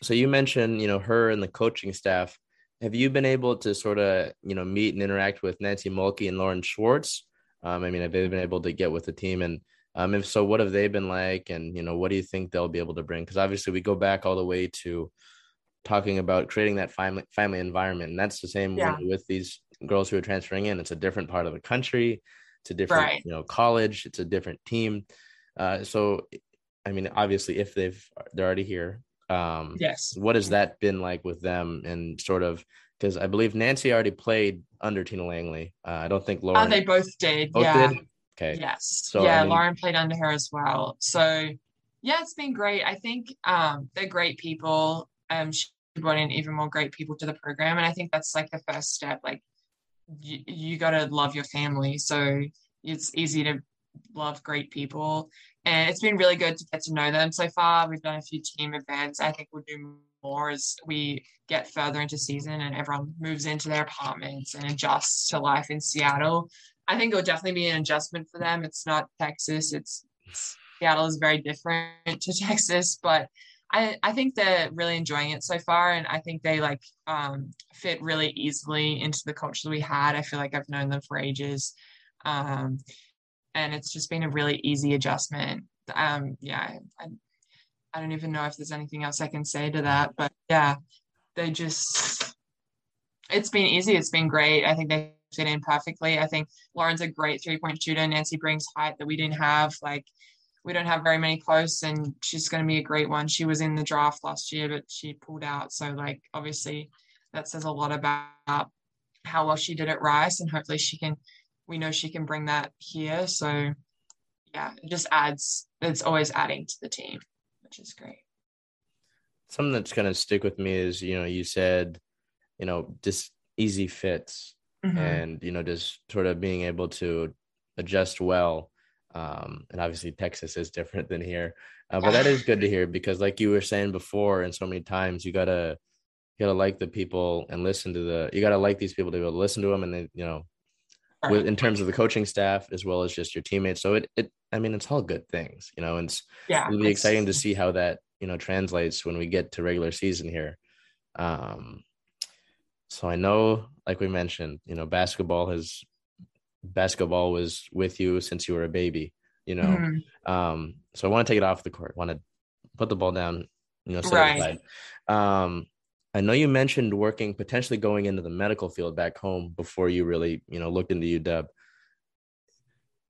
so you mentioned, you know, her and the coaching staff. Have you been able to sort of, you know, meet and interact with Nancy Mulkey and Lauren Schwartz? Um, I mean, have they been able to get with the team and um, if so, what have they been like? And, you know, what do you think they'll be able to bring? Because obviously we go back all the way to talking about creating that family family environment. And that's the same yeah. with these girls who are transferring in. It's a different part of the country. It's a different, right. you know, college. It's a different team. Uh, so, I mean, obviously, if they've they're already here, um, yes. What has that been like with them? And sort of because I believe Nancy already played under Tina Langley. Uh, I don't think Lauren. Oh, they both did. Both yeah. Did? Okay. Yes. So, yeah, I mean, Lauren played under her as well. So yeah, it's been great. I think um, they're great people. Um, she brought in even more great people to the program. And I think that's like the first step. Like you, you got to love your family. So it's easy to love great people. And it's been really good to get to know them so far. We've done a few team events. I think we'll do more as we get further into season and everyone moves into their apartments and adjusts to life in Seattle. I think it'll definitely be an adjustment for them. It's not Texas. It's, it's Seattle is very different to Texas, but I, I think they're really enjoying it so far. And I think they like um, fit really easily into the culture that we had. I feel like I've known them for ages. Um, and it's just been a really easy adjustment. Um, yeah, I, I don't even know if there's anything else I can say to that, but yeah, they just, it's been easy. It's been great. I think they fit in perfectly. I think Lauren's a great three point shooter. Nancy brings height that we didn't have. Like, we don't have very many posts, and she's going to be a great one. She was in the draft last year, but she pulled out. So, like, obviously, that says a lot about how well she did at Rice, and hopefully, she can. We know she can bring that here. So, yeah, it just adds. It's always adding to the team, which is great. Something that's going to stick with me is, you know, you said, you know, just easy fits, mm-hmm. and you know, just sort of being able to adjust well um, and obviously Texas is different than here, uh, but that is good to hear because, like you were saying before, and so many times, you gotta you gotta like the people and listen to the you gotta like these people to be able to listen to them, and then you know, with, in terms of the coaching staff as well as just your teammates. So it it I mean, it's all good things, you know, and it's yeah, it'll be exciting to see how that you know translates when we get to regular season here. Um, so I know, like we mentioned, you know, basketball has basketball was with you since you were a baby, you know. Mm-hmm. Um, so I want to take it off the court. Want to put the ball down, you know, right. Um, I know you mentioned working potentially going into the medical field back home before you really, you know, looked into UW.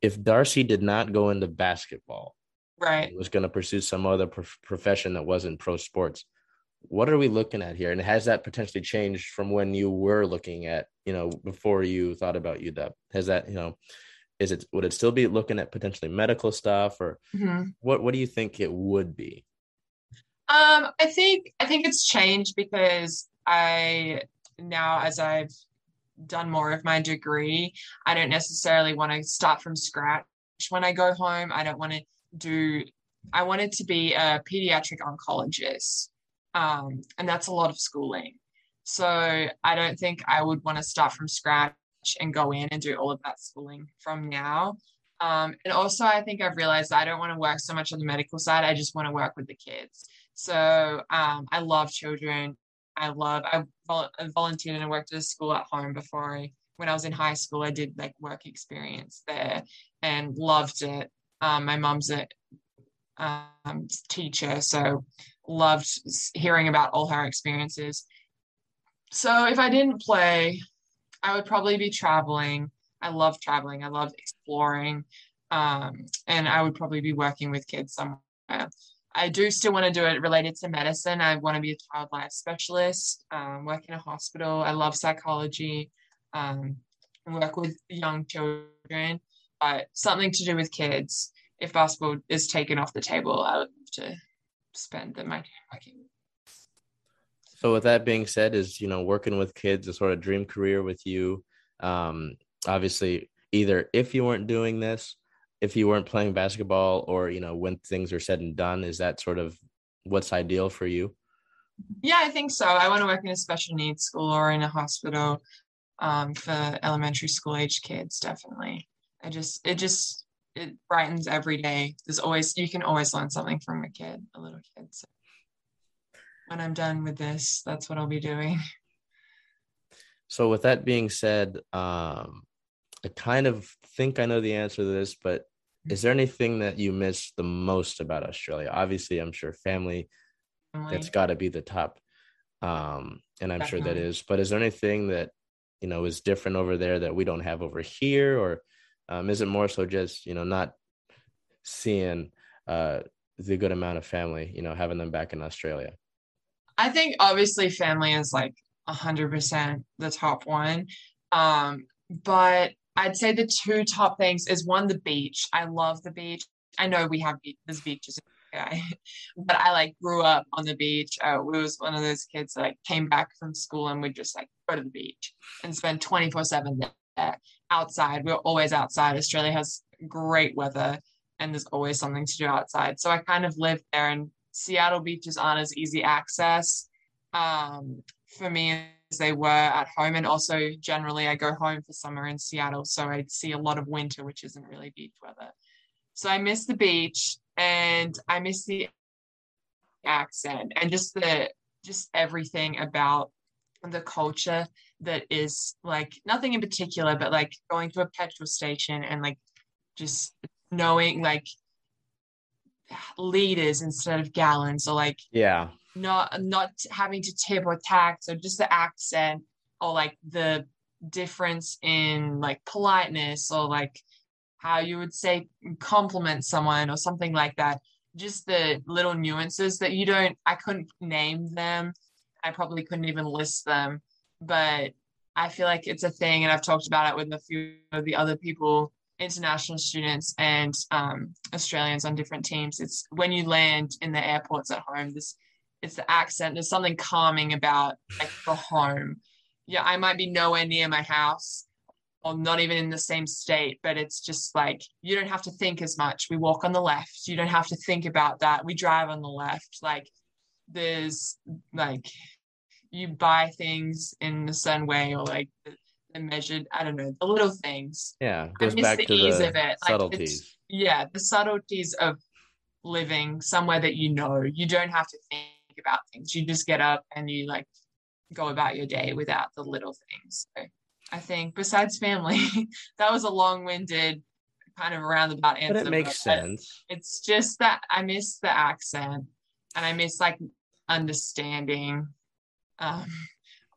If Darcy did not go into basketball, right, was going to pursue some other profession that wasn't pro sports, what are we looking at here? And has that potentially changed from when you were looking at, you know, before you thought about UW? Has that, you know, is it would it still be looking at potentially medical stuff or mm-hmm. what what do you think it would be? Um, I think I think it's changed because I now as I've done more of my degree, I don't necessarily want to start from scratch when I go home. I don't want to do I wanted to be a pediatric oncologist um, and that's a lot of schooling. So I don't think I would want to start from scratch and go in and do all of that schooling from now. Um, and also, I think I've realized I don't want to work so much on the medical side. I just want to work with the kids. So um, I love children. I love, I, vol- I volunteered and I worked at a school at home before I, when I was in high school, I did like work experience there and loved it. Um, my mom's a um, teacher, so loved hearing about all her experiences. So if I didn't play, I would probably be traveling. I love traveling. I love exploring. Um, and I would probably be working with kids somewhere. I do still want to do it related to medicine. I want to be a child life specialist, um, work in a hospital. I love psychology, um, work with young children, but something to do with kids. If basketball is taken off the table, I would love to spend the money. So with that being said, is you know working with kids a sort of dream career with you? Um, obviously, either if you weren't doing this, if you weren't playing basketball, or you know when things are said and done, is that sort of what's ideal for you? Yeah, I think so. I want to work in a special needs school or in a hospital um, for elementary school age kids. Definitely. I just it just it brightens every day. There's always you can always learn something from a kid, a little kid. So when I'm done with this, that's what I'll be doing. So with that being said, um, I kind of think I know the answer to this, but is there anything that you miss the most about Australia? Obviously, I'm sure family, family. that's got to be the top. Um, and I'm Definitely. sure that is. But is there anything that you know is different over there that we don't have over here, or um, is it more so just you know not seeing uh, the good amount of family, you know, having them back in Australia? I think obviously family is like hundred percent the top one, um, but I'd say the two top things is one the beach. I love the beach. I know we have there's beaches I, but I like grew up on the beach. Uh, we was one of those kids that like, came back from school and would just like go to the beach and spend 24 seven there outside. We we're always outside. Australia has great weather and there's always something to do outside. So I kind of lived there and Seattle beaches aren't as easy access um, for me as they were at home. And also generally I go home for summer in Seattle. So I see a lot of winter, which isn't really beach weather. So I miss the beach and I miss the accent and just the just everything about the culture that is like nothing in particular, but like going to a petrol station and like just knowing like liters instead of gallons or like yeah. not not having to tip or tax or just the accent or like the difference in like politeness or like how you would say compliment someone or something like that. Just the little nuances that you don't i couldn't name them. I probably couldn't even list them but i feel like it's a thing and i've talked about it with a few of the other people international students and um, australians on different teams it's when you land in the airports at home this it's the accent there's something calming about like the home yeah i might be nowhere near my house or not even in the same state, but it's just like you don't have to think as much. We walk on the left. You don't have to think about that. We drive on the left. Like there's like you buy things in a certain way or like the, the measured, I don't know, the little things. Yeah. Goes back the to ease the of it. subtleties. Like yeah, the subtleties of living somewhere that you know. You don't have to think about things. You just get up and you like go about your day without the little things. So I think, besides family. that was a long winded kind of roundabout answer. But it makes sense. It's just that I miss the accent and I miss like understanding. Um,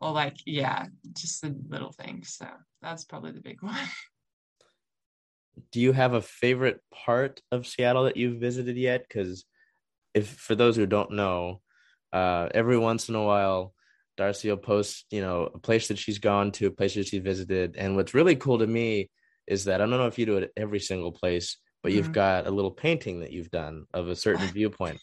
or like, yeah, just the little things. So that's probably the big one. Do you have a favorite part of Seattle that you've visited yet? Because if for those who don't know, uh, every once in a while Darcy will post, you know, a place that she's gone to, a place that she visited. And what's really cool to me is that I don't know if you do it at every single place, but mm-hmm. you've got a little painting that you've done of a certain viewpoint.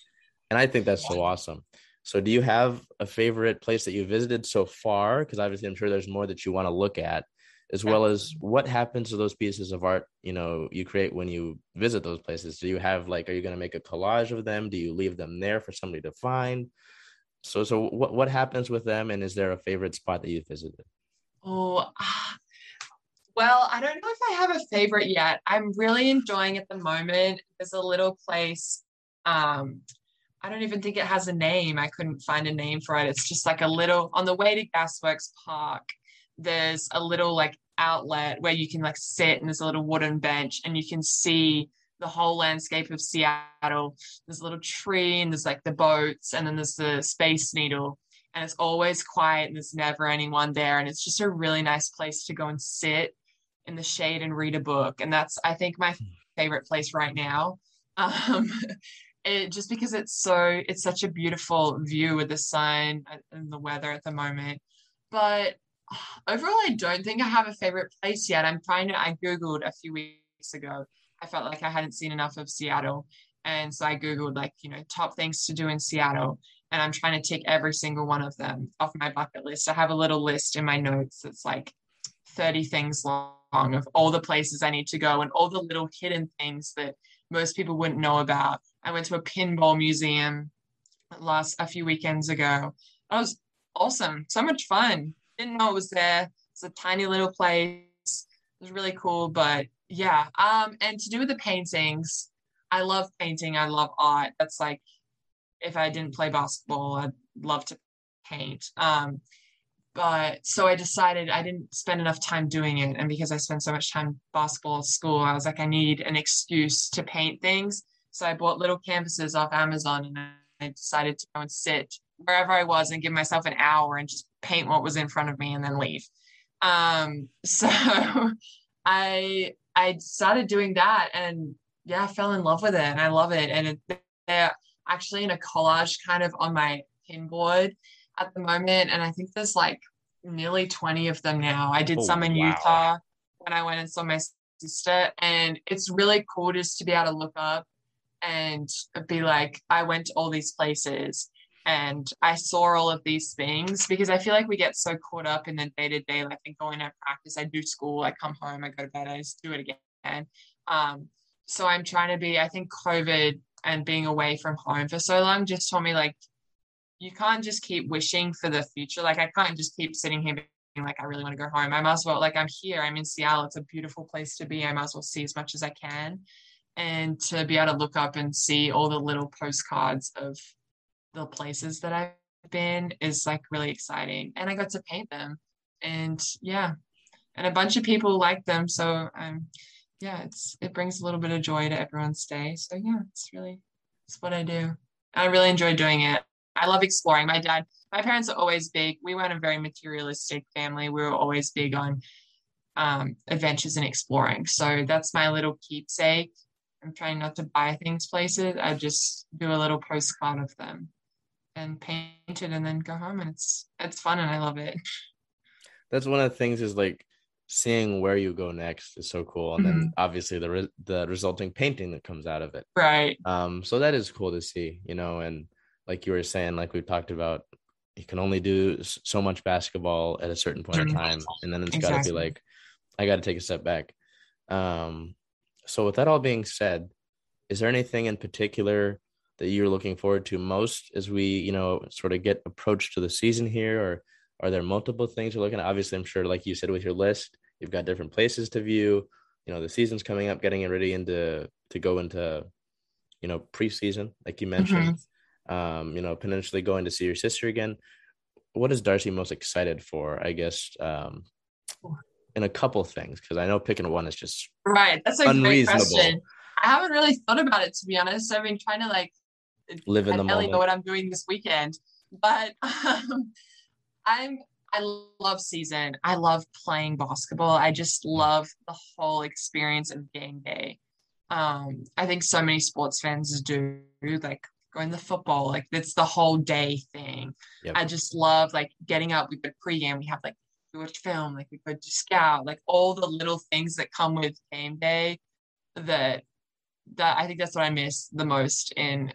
And I think that's so awesome. So do you have a favorite place that you visited so far? Because obviously I'm sure there's more that you want to look at, as well as what happens to those pieces of art, you know, you create when you visit those places. Do you have like, are you going to make a collage of them? Do you leave them there for somebody to find? So, so what what happens with them, and is there a favorite spot that you visited? Oh, well, I don't know if I have a favorite yet. I'm really enjoying at the moment. There's a little place. Um, I don't even think it has a name. I couldn't find a name for it. It's just like a little on the way to Gasworks Park. There's a little like outlet where you can like sit and there's a little wooden bench and you can see the whole landscape of Seattle. There's a little tree and there's like the boats and then there's the Space Needle. And it's always quiet and there's never anyone there. And it's just a really nice place to go and sit in the shade and read a book. And that's, I think, my favorite place right now. Um, it just because it's so, it's such a beautiful view with the sun and the weather at the moment. But overall, I don't think I have a favorite place yet. I'm trying to, I Googled a few weeks ago I felt like I hadn't seen enough of Seattle. And so I Googled like, you know, top things to do in Seattle. And I'm trying to take every single one of them off my bucket list. I have a little list in my notes that's like 30 things long of all the places I need to go and all the little hidden things that most people wouldn't know about. I went to a pinball museum last a few weekends ago. That was awesome. So much fun. Didn't know it was there. It's a tiny little place. It was really cool, but yeah um and to do with the paintings i love painting i love art that's like if i didn't play basketball i'd love to paint um but so i decided i didn't spend enough time doing it and because i spent so much time basketball at school i was like i need an excuse to paint things so i bought little canvases off amazon and i decided to go and sit wherever i was and give myself an hour and just paint what was in front of me and then leave um so i I started doing that and yeah, I fell in love with it and I love it. And it, they're actually in a collage kind of on my pin board at the moment. And I think there's like nearly 20 of them now. I did oh, some in wow. Utah when I went and saw my sister. And it's really cool just to be able to look up and be like, I went to all these places and I saw all of these things because I feel like we get so caught up in the day to day. Like I go in practice, I do school, I come home, I go to bed, I just do it again. Um, so I'm trying to be, I think COVID and being away from home for so long just told me like, you can't just keep wishing for the future. Like I can't just keep sitting here being like, I really want to go home. I might as well, like I'm here, I'm in Seattle. It's a beautiful place to be. I might as well see as much as I can. And to be able to look up and see all the little postcards of the places that I've been is like really exciting. And I got to paint them. And yeah. And a bunch of people like them. So um yeah, it's it brings a little bit of joy to everyone's day. So yeah, it's really it's what I do. I really enjoy doing it. I love exploring. My dad, my parents are always big. We weren't a very materialistic family. We were always big on um, adventures and exploring. So that's my little keepsake. I'm trying not to buy things places. I just do a little postcard of them and paint it and then go home and it's it's fun and I love it. That's one of the things is like seeing where you go next is so cool and mm-hmm. then obviously the re- the resulting painting that comes out of it. Right. Um so that is cool to see, you know, and like you were saying like we've talked about you can only do so much basketball at a certain point mm-hmm. in time and then it's exactly. got to be like I got to take a step back. Um so with that all being said, is there anything in particular that you're looking forward to most as we, you know, sort of get approach to the season here? Or are there multiple things you're looking at? Obviously, I'm sure, like you said, with your list, you've got different places to view. You know, the season's coming up, getting ready into to go into, you know, preseason, like you mentioned. Mm-hmm. Um, you know, potentially going to see your sister again. What is Darcy most excited for? I guess um, in a couple things because I know picking one is just right. That's a unreasonable. great question. I haven't really thought about it to be honest. I've been trying to like live in I the moment. Know what I'm doing this weekend, but um, I'm I love season. I love playing basketball. I just love the whole experience of game day. Um, I think so many sports fans do like going to football. Like it's the whole day thing. Yep. I just love like getting up. We go pregame. We have like watch film. Like we go to scout. Like all the little things that come with game day. That that I think that's what I miss the most in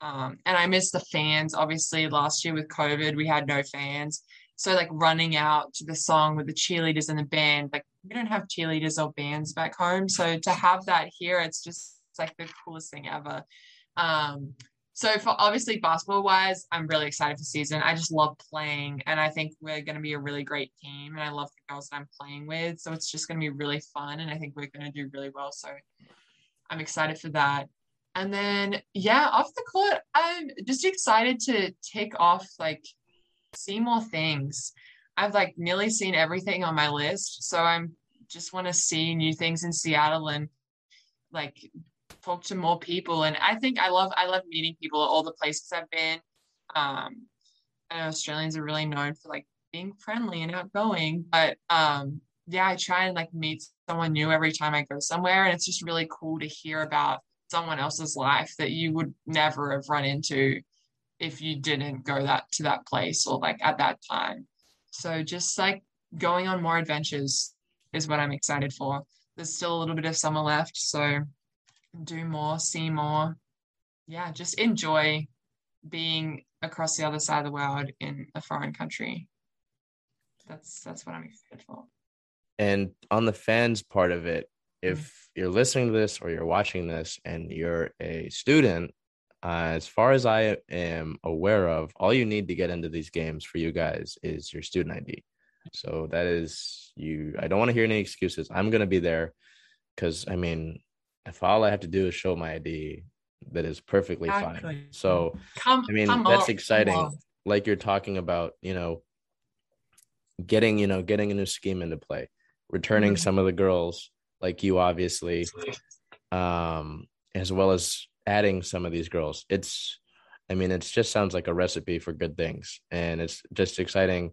um, and I miss the fans. Obviously, last year with COVID, we had no fans. So, like running out to the song with the cheerleaders and the band, like we don't have cheerleaders or bands back home. So, to have that here, it's just it's like the coolest thing ever. Um, so, for obviously basketball wise, I'm really excited for season. I just love playing, and I think we're going to be a really great team. And I love the girls that I'm playing with. So, it's just going to be really fun. And I think we're going to do really well. So, I'm excited for that. And then, yeah, off the court, I'm just excited to take off, like, see more things. I've like nearly seen everything on my list. So I'm just want to see new things in Seattle and like talk to more people. And I think I love, I love meeting people at all the places I've been. Um, I know Australians are really known for like being friendly and outgoing, but um, yeah, I try and like meet someone new every time I go somewhere. And it's just really cool to hear about someone else's life that you would never have run into if you didn't go that to that place or like at that time. So just like going on more adventures is what I'm excited for. There's still a little bit of summer left, so do more, see more. Yeah, just enjoy being across the other side of the world in a foreign country. That's that's what I'm excited for. And on the fans part of it, if mm you're listening to this or you're watching this and you're a student, uh, as far as I am aware of, all you need to get into these games for you guys is your student ID. So that is you. I don't want to hear any excuses. I'm going to be there because I mean, if all I have to do is show my ID, that is perfectly exactly. fine. So, come, I mean, that's exciting. Like you're talking about, you know, getting, you know, getting a new scheme into play, returning mm-hmm. some of the girls like you obviously um as well as adding some of these girls it's i mean it just sounds like a recipe for good things and it's just exciting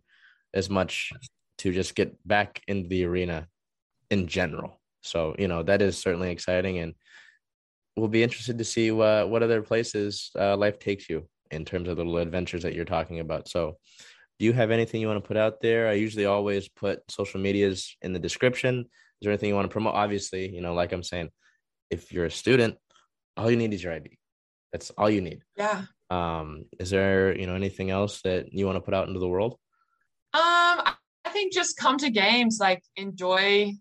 as much to just get back into the arena in general so you know that is certainly exciting and we'll be interested to see what what other places uh, life takes you in terms of the little adventures that you're talking about so do you have anything you want to put out there i usually always put social medias in the description is there anything you want to promote? Obviously, you know, like I'm saying, if you're a student, all you need is your ID. That's all you need. Yeah. Um, is there, you know, anything else that you want to put out into the world? Um, I think just come to games, like enjoy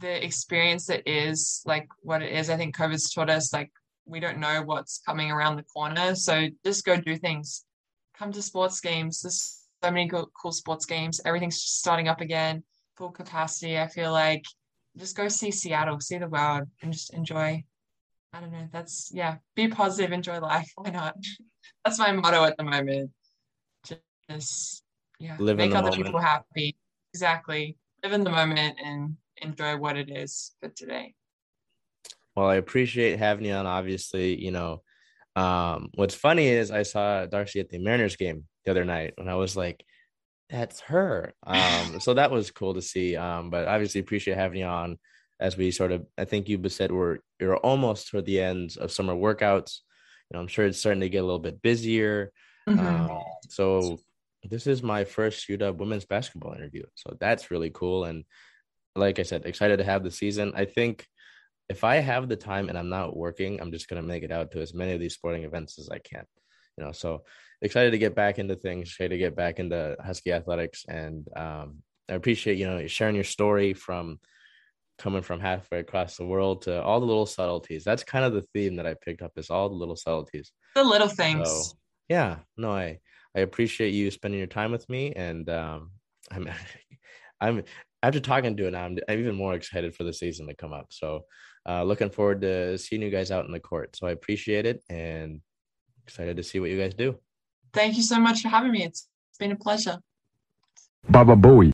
the experience that is like what it is. I think COVID's taught us like we don't know what's coming around the corner. So just go do things. Come to sports games. There's so many cool, cool sports games. Everything's starting up again, full capacity. I feel like just go see Seattle, see the world, and just enjoy. I don't know. That's yeah. Be positive, enjoy life. Why not? That's my motto at the moment. Just yeah, Live make other moment. people happy. Exactly. Live in the moment and enjoy what it is for today. Well, I appreciate having you on. Obviously, you know, um, what's funny is I saw Darcy at the Mariners game the other night, and I was like, "That's her." Um, so that was cool to see. Um, but obviously, appreciate having you on as we sort of. I think you said we're you're almost toward the ends of summer workouts. You know, I'm sure it's starting to get a little bit busier. Mhm. Um, so this is my first UW women's basketball interview. So that's really cool. And like I said, excited to have the season. I think if I have the time and I'm not working, I'm just gonna make it out to as many of these sporting events as I can. You know, so excited to get back into things, excited to get back into Husky athletics, and um, I appreciate you know sharing your story from coming from halfway across the world to all the little subtleties. That's kind of the theme that I picked up is all the little subtleties. the little things. So yeah, no, I I appreciate you spending your time with me, and um, I'm I'm after talking to it now, I'm, I'm even more excited for the season to come up. So uh, looking forward to seeing you guys out in the court. So I appreciate it and excited to see what you guys do. Thank you so much for having me. It's, it's been a pleasure. Baba Bowie.